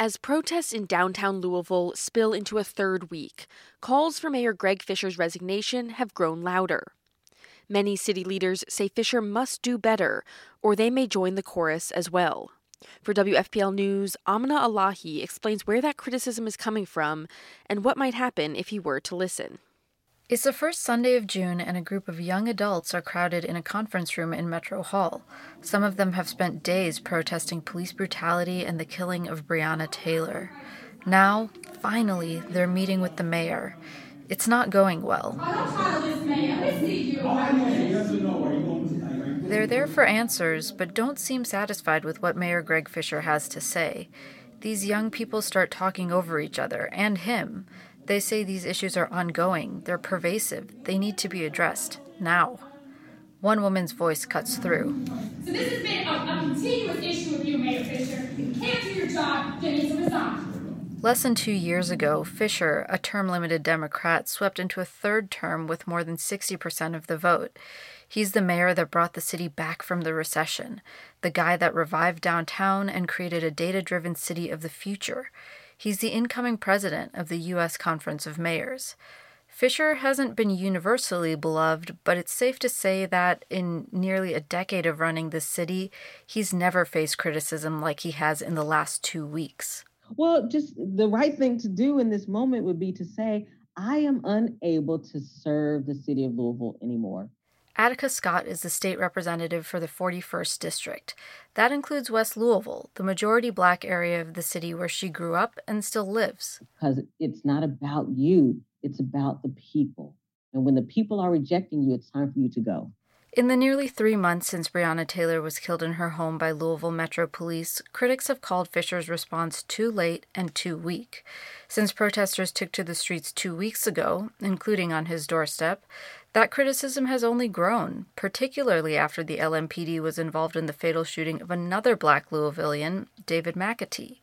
As protests in downtown Louisville spill into a third week, calls for Mayor Greg Fischer's resignation have grown louder. Many city leaders say Fischer must do better, or they may join the chorus as well. For WFPL News, Amina Elahi explains where that criticism is coming from and what might happen if he were to listen. It's the first Sunday of June, and a group of young adults are crowded in a conference room in Metro Hall. Some of them have spent days protesting police brutality and the killing of Breonna Taylor. Now, finally, they're meeting with the mayor. It's not going well. They're there for answers, but don't seem satisfied with what Mayor Greg Fischer has to say. These young people start talking over each other and him. They say these issues are ongoing, they're pervasive, they need to be addressed now. One woman's voice cuts through. So this has been a, a continuous issue with you, Mayor Fischer. You can't do your job, you need to resign. Less than two years ago, Fischer, a term limited Democrat, swept into a third term with more than 60% of the vote. He's the mayor that brought the city back from the recession, the guy that revived downtown and created a data driven city of the future. He's the incoming president of the U.S. Conference of Mayors. Fischer hasn't been universally beloved, but it's safe to say that in nearly a decade of running this city, he's never faced criticism like he has in the last two weeks. Well, just the right thing to do in this moment would be to say, I am unable to serve the city of Louisville anymore. Attica Scott is the state representative for the 41st District. That includes West Louisville, the majority black area of the city where she grew up and still lives. Because it's not about you, it's about the people. And when the people are rejecting you, it's time for you to go. In the nearly three months since Breonna Taylor was killed in her home by Louisville Metro Police, critics have called Fischer's response too late and too weak. Since protesters took to the streets two weeks ago, including on his doorstep, that criticism has only grown, particularly after the LMPD was involved in the fatal shooting of another black Louisvillian, David McAtee.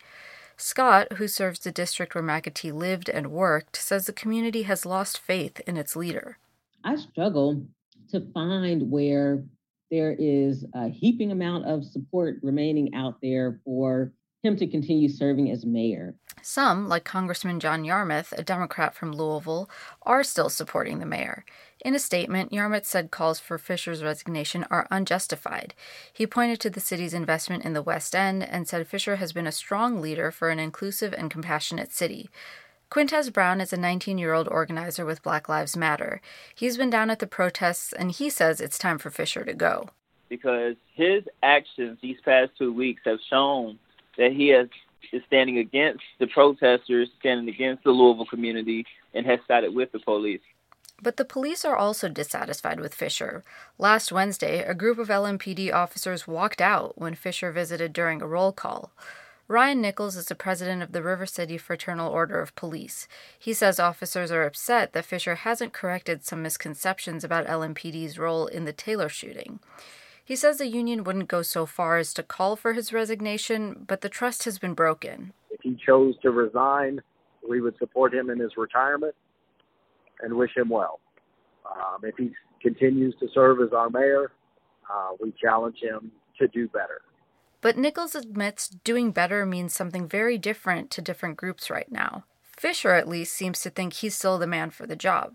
Scott, who serves the district where McAtee lived and worked, says the community has lost faith in its leader. I struggle to find where there is a heaping amount of support remaining out there for him to continue serving as mayor. Some, like Congressman John Yarmuth, a Democrat from Louisville, are still supporting the mayor. In a statement, Yarmuth said calls for Fischer's resignation are unjustified. He pointed to the city's investment in the West End and said Fischer has been a strong leader for an inclusive and compassionate city. Quintez Brown is a 19 year old organizer with Black Lives Matter. He's been down at the protests and he says it's time for Fischer to go. Because his actions these past two weeks have shown that he has is standing against the protesters, standing against the Louisville community, and has sided with the police. But the police are also dissatisfied with Fischer. Last Wednesday, a group of LMPD officers walked out when Fischer visited during a roll call. Ryan Nichols is the president of the River City Fraternal Order of Police. He says officers are upset that Fischer hasn't corrected some misconceptions about LMPD's role in the Taylor shooting. He says the union wouldn't go so far as to call for his resignation, but the trust has been broken. If he chose to resign, we would support him in his retirement and wish him well. Um, if he continues to serve as our mayor, uh, we challenge him to do better. But Nichols admits doing better means something very different to different groups right now. Fischer, at least, seems to think he's still the man for the job.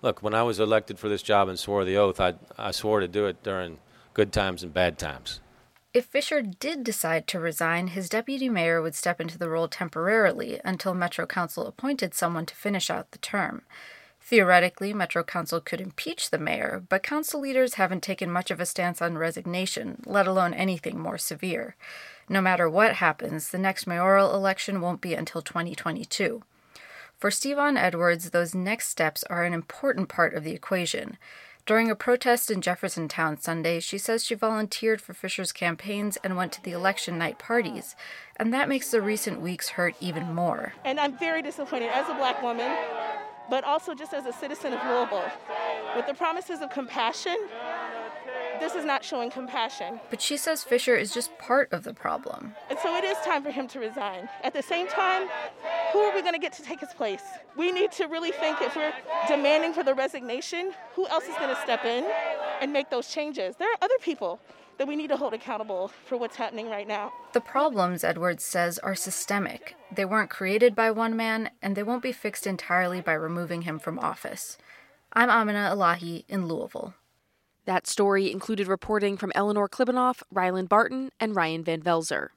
Look, when I was elected for this job and swore the oath, I, I swore to do it during good times and bad times. If Fischer did decide to resign, his deputy mayor would step into the role temporarily until Metro Council appointed someone to finish out the term. Theoretically, Metro Council could impeach the mayor, but council leaders haven't taken much of a stance on resignation, let alone anything more severe. No matter what happens, the next mayoral election won't be until 2022. For Stevon Edwards, those next steps are an important part of the equation. During a protest in Jeffersontown Sunday, she says she volunteered for Fischer's campaigns and went to the election night parties. And that makes the recent weeks hurt even more. And I'm very disappointed as a black woman, but also just as a citizen of Louisville. With the promises of compassion, this is not showing compassion. But she says Fischer is just part of the problem. And so it is time for him to resign. At the same time, who are we going to get to take his place? We need to really think if we're demanding for the resignation, who else is going to step in and make those changes? There are other people that we need to hold accountable for what's happening right now. The problems, Edwards says, are systemic. They weren't created by one man, and they won't be fixed entirely by removing him from office. I'm Amina Elahi in Louisville. That story included reporting from Eleanor Klibanoff, Ryland Barton, and Ryan Van Velzer.